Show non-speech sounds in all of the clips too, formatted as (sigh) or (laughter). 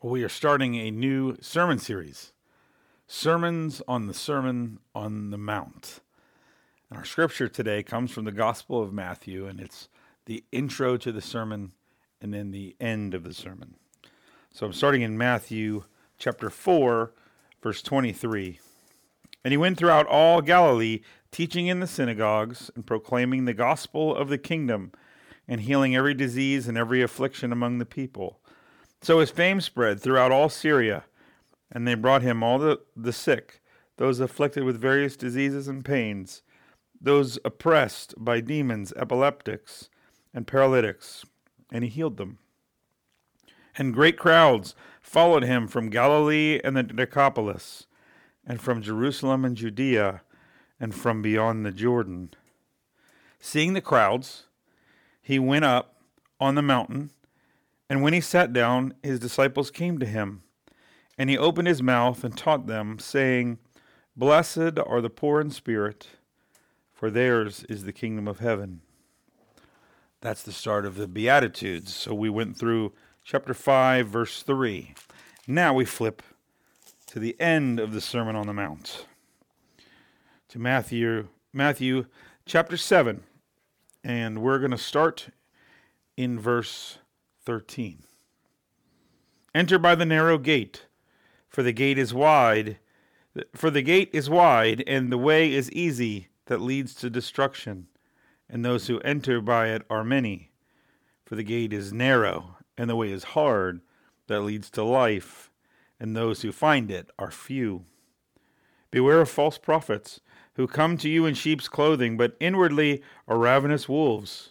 we are starting a new sermon series Sermons on the Sermon on the Mount. And our scripture today comes from the Gospel of Matthew, and it's the intro to the sermon and then the end of the sermon. So I'm starting in Matthew chapter 4, verse 23. And he went throughout all Galilee, teaching in the synagogues and proclaiming the gospel of the kingdom and healing every disease and every affliction among the people. So his fame spread throughout all Syria, and they brought him all the, the sick, those afflicted with various diseases and pains, those oppressed by demons, epileptics, and paralytics, and he healed them. And great crowds followed him from Galilee and the Decapolis, and from Jerusalem and Judea, and from beyond the Jordan. Seeing the crowds, he went up on the mountain and when he sat down, his disciples came to him. And he opened his mouth and taught them, saying, Blessed are the poor in spirit, for theirs is the kingdom of heaven. That's the start of the Beatitudes. So we went through chapter 5, verse 3. Now we flip to the end of the Sermon on the Mount, to Matthew, Matthew chapter 7. And we're going to start in verse 13. Enter by the narrow gate, for the gate is wide, for the gate is wide and the way is easy that leads to destruction, and those who enter by it are many. For the gate is narrow and the way is hard that leads to life, and those who find it are few. Beware of false prophets who come to you in sheep's clothing, but inwardly are ravenous wolves.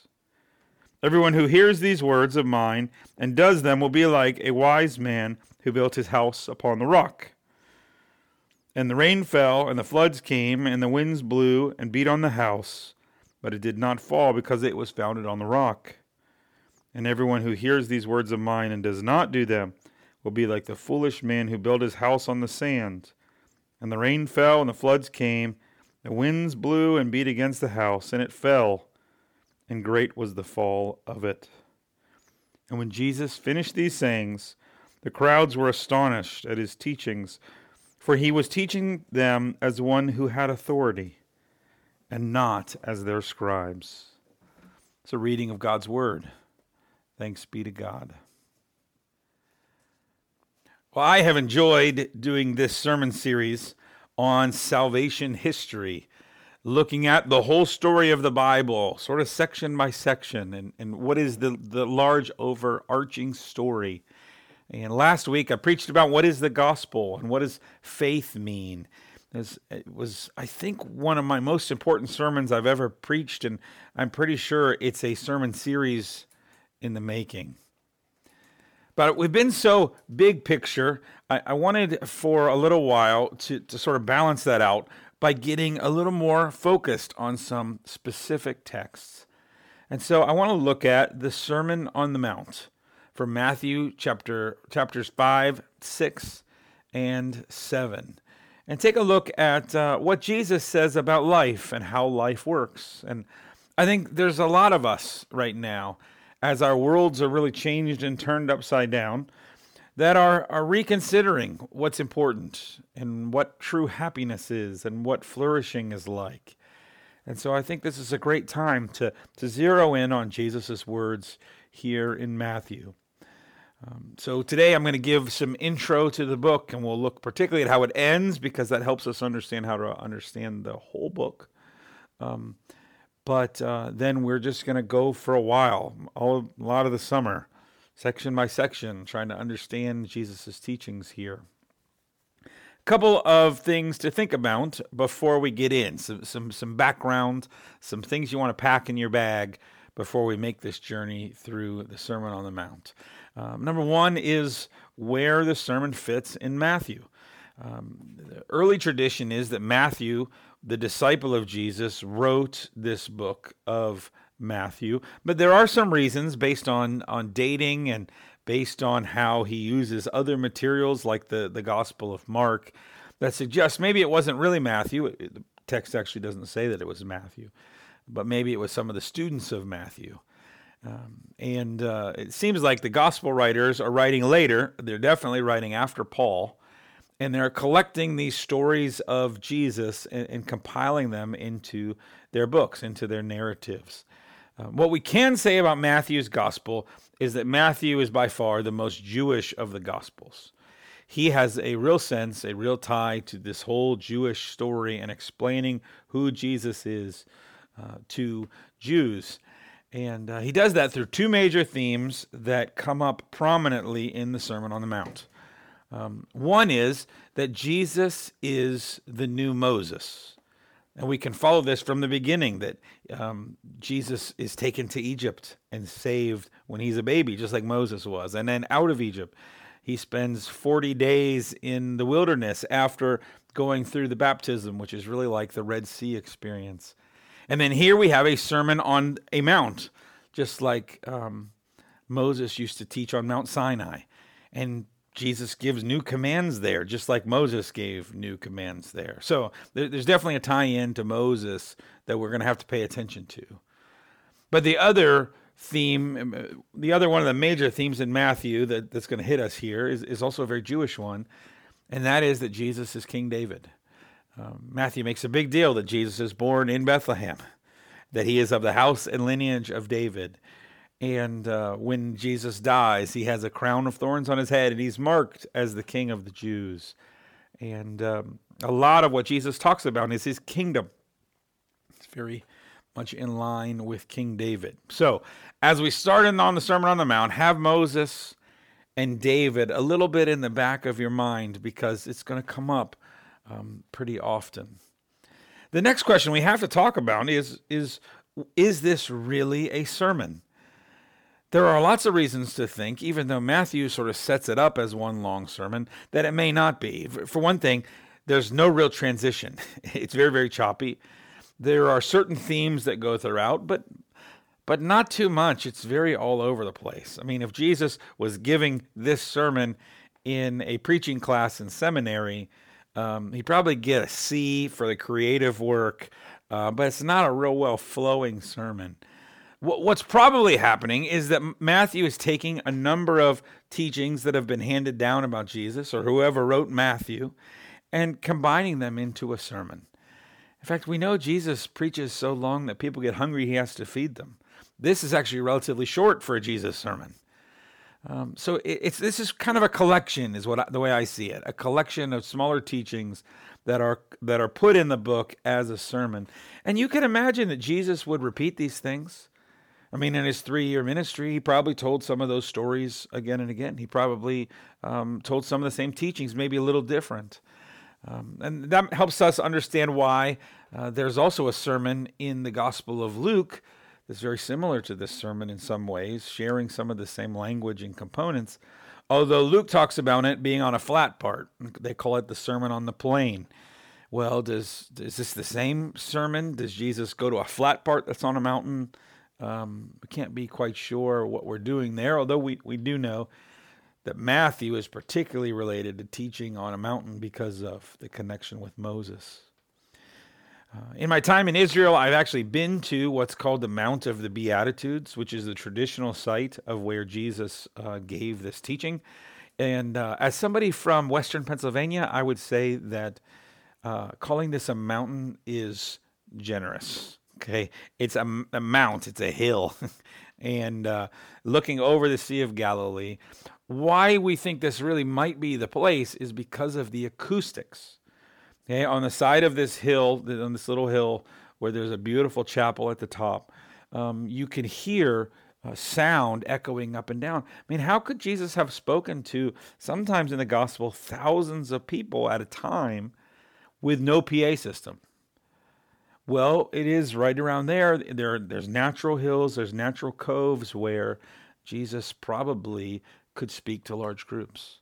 Everyone who hears these words of mine and does them will be like a wise man who built his house upon the rock. And the rain fell, and the floods came, and the winds blew and beat on the house, but it did not fall because it was founded on the rock. And everyone who hears these words of mine and does not do them will be like the foolish man who built his house on the sand. And the rain fell, and the floods came, the winds blew and beat against the house, and it fell and great was the fall of it. And when Jesus finished these sayings, the crowds were astonished at his teachings, for he was teaching them as one who had authority, and not as their scribes. It's a reading of God's word. Thanks be to God. Well, I have enjoyed doing this sermon series on salvation history looking at the whole story of the Bible, sort of section by section, and, and what is the, the large overarching story. And last week I preached about what is the gospel and what does faith mean. It was, I think, one of my most important sermons I've ever preached, and I'm pretty sure it's a sermon series in the making. But we've been so big picture, I, I wanted for a little while to, to sort of balance that out by getting a little more focused on some specific texts. And so I want to look at the Sermon on the Mount from Matthew chapter chapters 5, 6, and 7. And take a look at uh, what Jesus says about life and how life works. And I think there's a lot of us right now, as our worlds are really changed and turned upside down, that are, are reconsidering what's important and what true happiness is and what flourishing is like. And so I think this is a great time to, to zero in on Jesus' words here in Matthew. Um, so today I'm going to give some intro to the book, and we'll look particularly at how it ends because that helps us understand how to understand the whole book. Um, but uh, then we're just going to go for a while, all, a lot of the summer, section by section, trying to understand Jesus' teachings here. A couple of things to think about before we get in some, some, some background, some things you want to pack in your bag before we make this journey through the Sermon on the Mount. Um, number one is where the sermon fits in Matthew. Um, the early tradition is that Matthew the disciple of Jesus, wrote this book of Matthew. But there are some reasons based on, on dating and based on how he uses other materials like the, the Gospel of Mark that suggest maybe it wasn't really Matthew. The text actually doesn't say that it was Matthew, but maybe it was some of the students of Matthew. Um, and uh, it seems like the gospel writers are writing later. They're definitely writing after Paul and they're collecting these stories of Jesus and, and compiling them into their books, into their narratives. Uh, what we can say about Matthew's gospel is that Matthew is by far the most Jewish of the gospels. He has a real sense, a real tie to this whole Jewish story and explaining who Jesus is uh, to Jews. And uh, he does that through two major themes that come up prominently in the Sermon on the Mount. Um, one is that Jesus is the new Moses. And we can follow this from the beginning that um, Jesus is taken to Egypt and saved when he's a baby, just like Moses was. And then out of Egypt, he spends 40 days in the wilderness after going through the baptism, which is really like the Red Sea experience. And then here we have a sermon on a mount, just like um, Moses used to teach on Mount Sinai. And Jesus gives new commands there, just like Moses gave new commands there. So there's definitely a tie in to Moses that we're going to have to pay attention to. But the other theme, um, the other one of the major themes in Matthew that, that's going to hit us here is, is also a very Jewish one, and that is that Jesus is King David. Um, Matthew makes a big deal that Jesus is born in Bethlehem, that he is of the house and lineage of David. And uh, when Jesus dies, he has a crown of thorns on his head and he's marked as the king of the Jews. And um, a lot of what Jesus talks about is his kingdom. It's very much in line with King David. So, as we start on the Sermon on the Mount, have Moses and David a little bit in the back of your mind because it's going to come up um, pretty often. The next question we have to talk about is is is this really a sermon? There are lots of reasons to think, even though Matthew sort of sets it up as one long sermon, that it may not be. For one thing, there's no real transition. (laughs) It's very, very choppy. There are certain themes that go throughout, but but not too much. It's very all over the place. I mean, if Jesus was giving this sermon in a preaching class in seminary, um, he'd probably get a C for the creative work, uh, but it's not a real well flowing sermon. What's probably happening is that Matthew is taking a number of teachings that have been handed down about Jesus or whoever wrote Matthew and combining them into a sermon. In fact, we know Jesus preaches so long that people get hungry, he has to feed them. This is actually relatively short for a Jesus sermon. Um, so it's this is kind of a collection, is what I, the way I see it, a collection of smaller teachings that are that are put in the book as a sermon. And you can imagine that Jesus would repeat these things. I mean, in his three year ministry, he probably told some of those stories again and again. He probably um, told some of the same teachings, maybe a little different. Um, and that helps us understand why uh, there's also a sermon in the Gospel of Luke that's very similar to this sermon in some ways, sharing some of the same language and components. Although Luke talks about it being on a flat part, they call it the Sermon on the Plain. Well, does is this the same sermon? Does Jesus go to a flat part that's on a mountain? Um, we can't be quite sure what we're doing there, although we, we do know that Matthew is particularly related to teaching on a mountain because of the connection with Moses. Uh, in my time in Israel, I've actually been to what's called the Mount of the Beatitudes, which is the traditional site of where Jesus uh, gave this teaching. And uh, as somebody from Western Pennsylvania, I would say that uh, calling this a mountain is generous. Okay, it's a, a mount, it's a hill, (laughs) and uh, looking over the Sea of Galilee. why we think this really might be the place is because of the acoustics. Okay, on the side of this hill, on this little hill where there's a beautiful chapel at the top, um, you can hear sound echoing up and down. I mean, how could Jesus have spoken to sometimes in the gospel thousands of people at a time with no PA system? Well, it is right around there. There, there's natural hills, there's natural coves where Jesus probably could speak to large groups.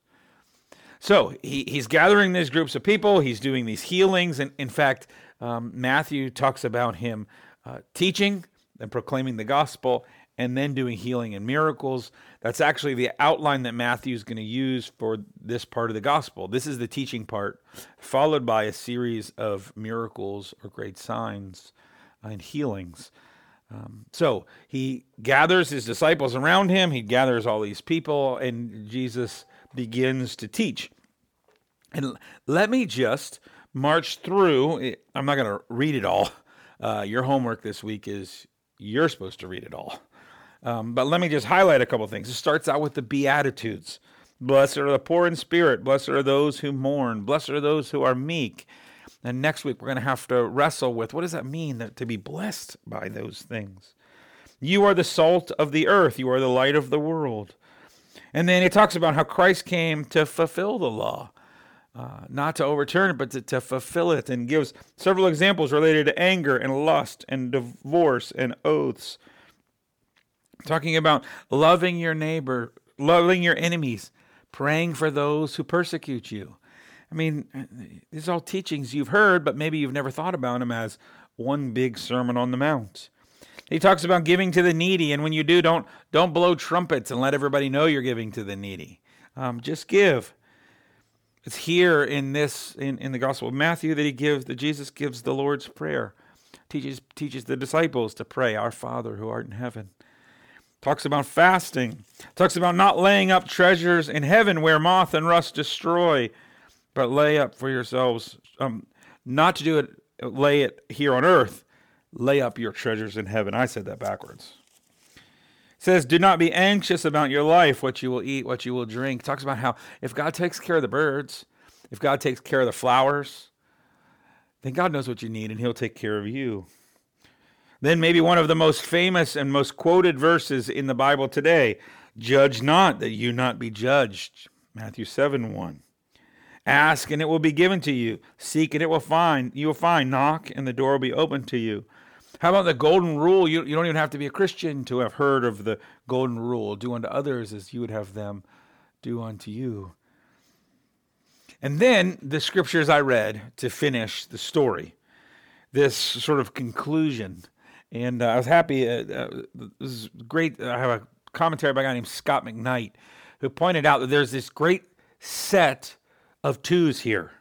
So he, he's gathering these groups of people. He's doing these healings, and in fact, um, Matthew talks about him uh, teaching and proclaiming the gospel, and then doing healing and miracles. That's actually the outline that Matthew is going to use for this part of the gospel. This is the teaching part, followed by a series of miracles or great signs and healings. Um, so he gathers his disciples around him, he gathers all these people, and Jesus begins to teach. And let me just march through. I'm not going to read it all. Uh, your homework this week is you're supposed to read it all. Um, but let me just highlight a couple things. It starts out with the Beatitudes. Blessed are the poor in spirit. Blessed are those who mourn. Blessed are those who are meek. And next week, we're going to have to wrestle with what does that mean that, to be blessed by those things? You are the salt of the earth. You are the light of the world. And then it talks about how Christ came to fulfill the law, uh, not to overturn it, but to, to fulfill it, and gives several examples related to anger and lust and divorce and oaths talking about loving your neighbor, loving your enemies, praying for those who persecute you. I mean, these are all teachings you've heard, but maybe you've never thought about them as one big Sermon on the Mount. He talks about giving to the needy, and when you do, don't don't blow trumpets and let everybody know you're giving to the needy. Um, just give. It's here in this in, in the Gospel of Matthew that he gives that Jesus gives the Lord's prayer, teaches teaches the disciples to pray, "Our Father who art in heaven." Talks about fasting, talks about not laying up treasures in heaven where moth and rust destroy, but lay up for yourselves, um, not to do it, lay it here on earth, lay up your treasures in heaven. I said that backwards. It says, do not be anxious about your life, what you will eat, what you will drink. talks about how if God takes care of the birds, if God takes care of the flowers, then God knows what you need and he'll take care of you. Then, maybe one of the most famous and most quoted verses in the Bible today Judge not that you not be judged. Matthew 7 1. Ask and it will be given to you. Seek and it will find. You will find. Knock and the door will be opened to you. How about the golden rule? You, you don't even have to be a Christian to have heard of the golden rule. Do unto others as you would have them do unto you. And then the scriptures I read to finish the story, this sort of conclusion and uh, I was happy. Uh, uh, this is great. I have a commentary by a guy named Scot McKnight who pointed out that there's this great set of twos here,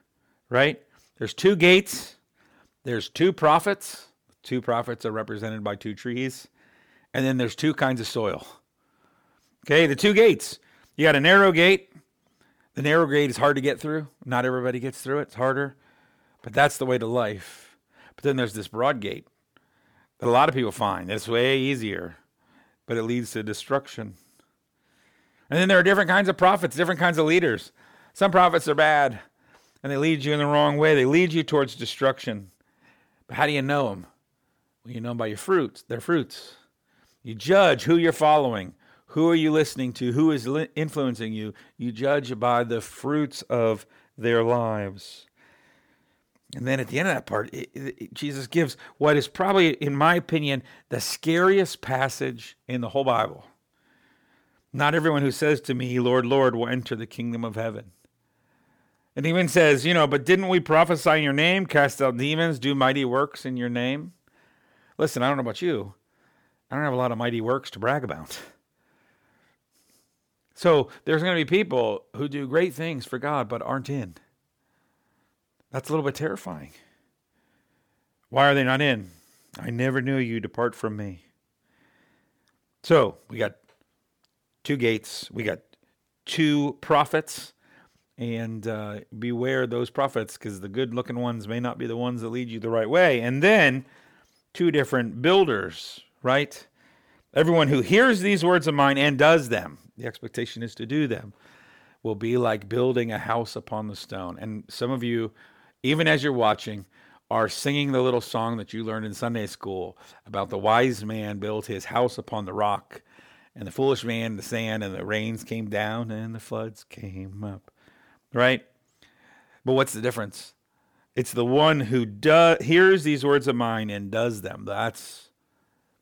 right? There's two gates, there's two prophets. Two prophets are represented by two trees, and then there's two kinds of soil. Okay, the two gates. You got a narrow gate. The narrow gate is hard to get through. Not everybody gets through it. It's harder, but that's the way to life. But then there's this broad gate that a lot of people find. It's way easier, but it leads to destruction. And then there are different kinds of prophets, different kinds of leaders. Some prophets are bad, and they lead you in the wrong way. They lead you towards destruction. But how do you know them? Well, you know them by your fruits, their fruits. You judge who you're following. Who are you listening to? Who is influencing you? You judge by the fruits of their lives. And then at the end of that part, it, it, Jesus gives what is probably, in my opinion, the scariest passage in the whole Bible. Not everyone who says to me, Lord, Lord, will enter the kingdom of heaven. And even says, you know, but didn't we prophesy in your name, cast out demons, do mighty works in your name? Listen, I don't know about you. I don't have a lot of mighty works to brag about. So there's going to be people who do great things for God but aren't in. That's a little bit terrifying. Why are they not in? I never knew you. Depart from me. So we got two gates. We got two prophets. And uh, beware those prophets because the good looking ones may not be the ones that lead you the right way. And then two different builders, right? Everyone who hears these words of mine and does them, the expectation is to do them, will be like building a house upon the stone. And some of you, even as you're watching, are singing the little song that you learned in Sunday school about the wise man built his house upon the rock, and the foolish man the sand, and the rains came down and the floods came up. Right? But what's the difference? It's the one who does hears these words of mine and does them. That's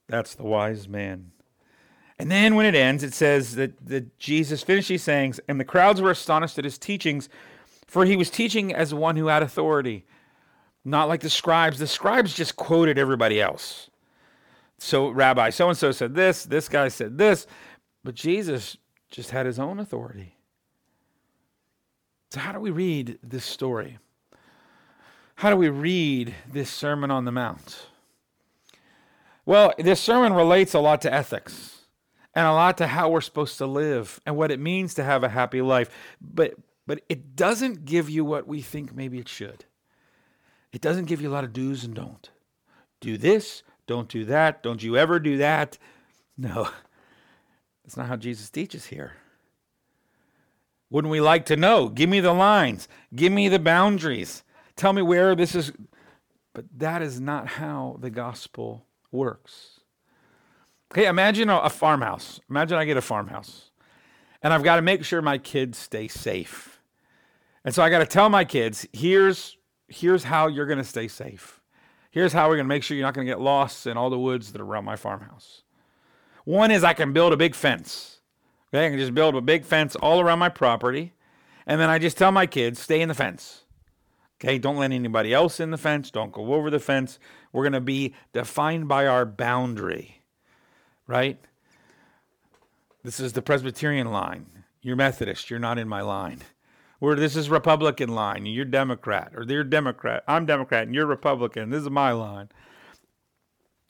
that's the wise man. And then when it ends, it says that, that Jesus finished these sayings, and the crowds were astonished at his teachings, for he was teaching as one who had authority, not like the scribes. The scribes just quoted everybody else. So, Rabbi so and so said this, this guy said this, but Jesus just had his own authority. So, how do we read this story? How do we read this Sermon on the Mount? Well, this sermon relates a lot to ethics and a lot to how we're supposed to live and what it means to have a happy life. But but it doesn't give you what we think maybe it should. It doesn't give you a lot of do's and don't. Do this, don't do that, don't you ever do that. No. (laughs) That's not how Jesus teaches here. Wouldn't we like to know? Give me the lines. Give me the boundaries. Tell me where this is. But that is not how the gospel works. Okay, imagine a, a farmhouse. Imagine I get a farmhouse and I've got to make sure my kids stay safe. And so I got to tell my kids, here's here's how you're going to stay safe. Here's how we're going to make sure you're not going to get lost in all the woods that are around my farmhouse. One is I can build a big fence. Okay, I can just build a big fence all around my property, and then I just tell my kids, stay in the fence. Okay, don't let anybody else in the fence. Don't go over the fence. We're going to be defined by our boundary, right? This is the Presbyterian line. You're Methodist. You're not in my line. Where this is Republican line. and You're Democrat, or they're Democrat. I'm Democrat, and you're Republican. This is my line.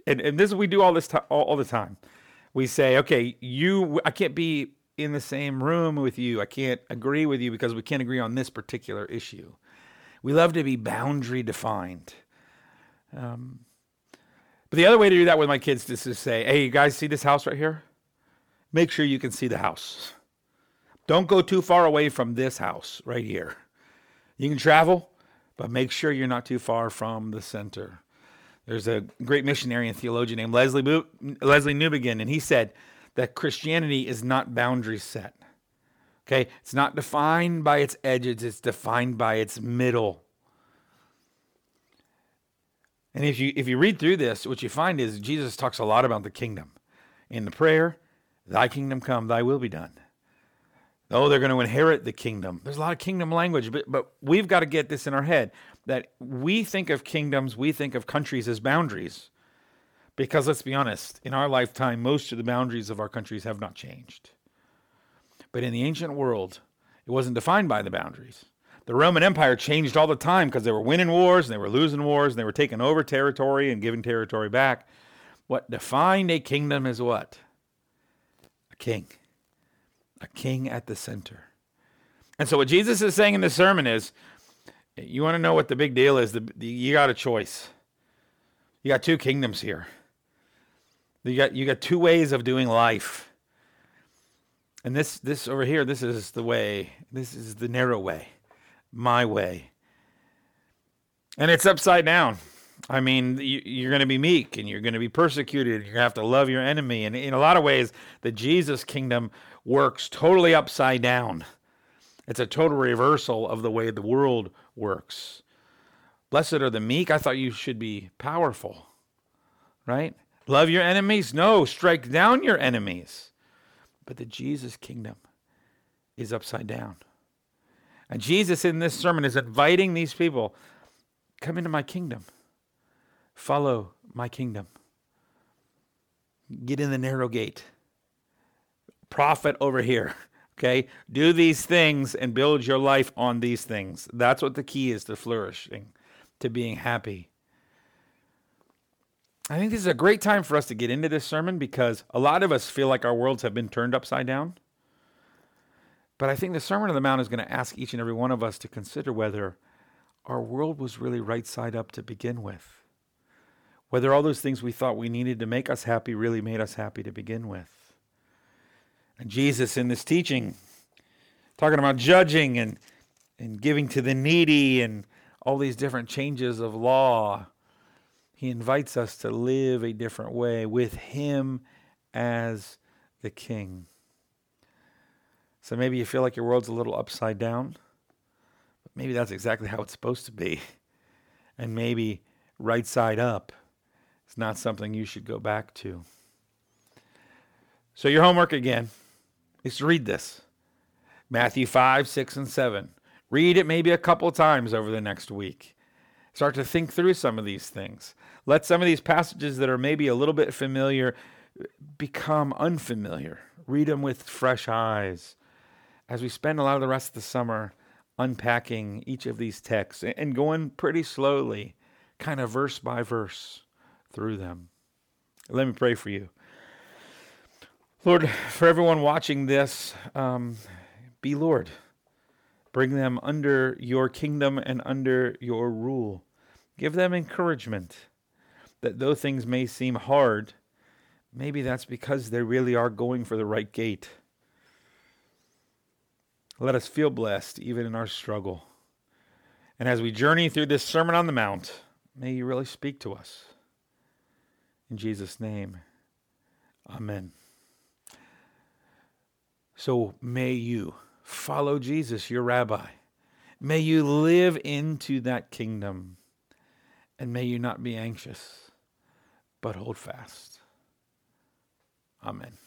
And and this we do all this all, all the time. We say, okay, you. I can't be in the same room with you. I can't agree with you because we can't agree on this particular issue. We love to be boundary defined. Um, but the other way to do that with my kids is to say, hey, you guys see this house right here? Make sure you can see the house. Don't go too far away from this house right here. You can travel, but make sure you're not too far from the center. There's a great missionary and theologian named Leslie, Bo- Lesslie Newbigin, and he said that Christianity is not boundary set. Okay, it's not defined by its edges, it's defined by its middle. And if you if you read through this, what you find is Jesus talks a lot about the kingdom. In the prayer, thy kingdom come, thy will be done. Oh, they're going to inherit the kingdom. There's a lot of kingdom language, but, but we've got to get this in our head that we think of kingdoms, we think of countries as boundaries. Because let's be honest, in our lifetime, most of the boundaries of our countries have not changed. But in the ancient world, it wasn't defined by the boundaries. The Roman Empire changed all the time because they were winning wars and they were losing wars and they were taking over territory and giving territory back. What defined a kingdom is what? A king. A king at the center. And so what Jesus is saying in this sermon is you want to know what the big deal is? The, the, you got a choice. You got two kingdoms here. You got you got two ways of doing life. And this this over here, this is the way. This is the narrow way. My way. And it's upside down. I mean, you, are going to be meek and you're going to be persecuted. You're going to have to love your enemy. And in a lot of ways, the Jesus kingdom works totally upside down. It's a total reversal of the way the world works. Blessed are the meek. I thought you should be powerful, right? Love your enemies? No, strike down your enemies. But the Jesus kingdom is upside down. And Jesus in this sermon is inviting these people come into my kingdom, follow my kingdom, get in the narrow gate, prophet over here. (laughs) Okay, do these things and build your life on these things. That's what the key is to flourishing, to being happy. I think this is a great time for us to get into this sermon because a lot of us feel like our worlds have been turned upside down. But I think the Sermon on the Mount is going to ask each and every one of us to consider whether our world was really right side up to begin with. Whether all those things we thought we needed to make us happy really made us happy to begin with. Jesus, in this teaching, talking about judging and, and giving to the needy and all these different changes of law, he invites us to live a different way with him as the king. So maybe you feel like your world's a little upside down, but maybe that's exactly how it's supposed to be. (laughs) And maybe right side up is not something you should go back to. So, your homework again is to read this Matthew 5, 6, and 7. Read it maybe a couple times over the next week. Start to think through some of these things. Let some of these passages that are maybe a little bit familiar become unfamiliar. Read them with fresh eyes as we spend a lot of the rest of the summer unpacking each of these texts and going pretty slowly, kind of verse by verse through them. Let me pray for you. Lord, for everyone watching this, um, be Lord. Bring them under your kingdom and under your rule. Give them encouragement that though things may seem hard, maybe that's because they really are going for the right gate. Let us feel blessed even in our struggle. And as we journey through this Sermon on the Mount, may you really speak to us. In Jesus' name, amen. So may you follow Jesus, your rabbi. May you live into that kingdom. And may you not be anxious, but hold fast. Amen.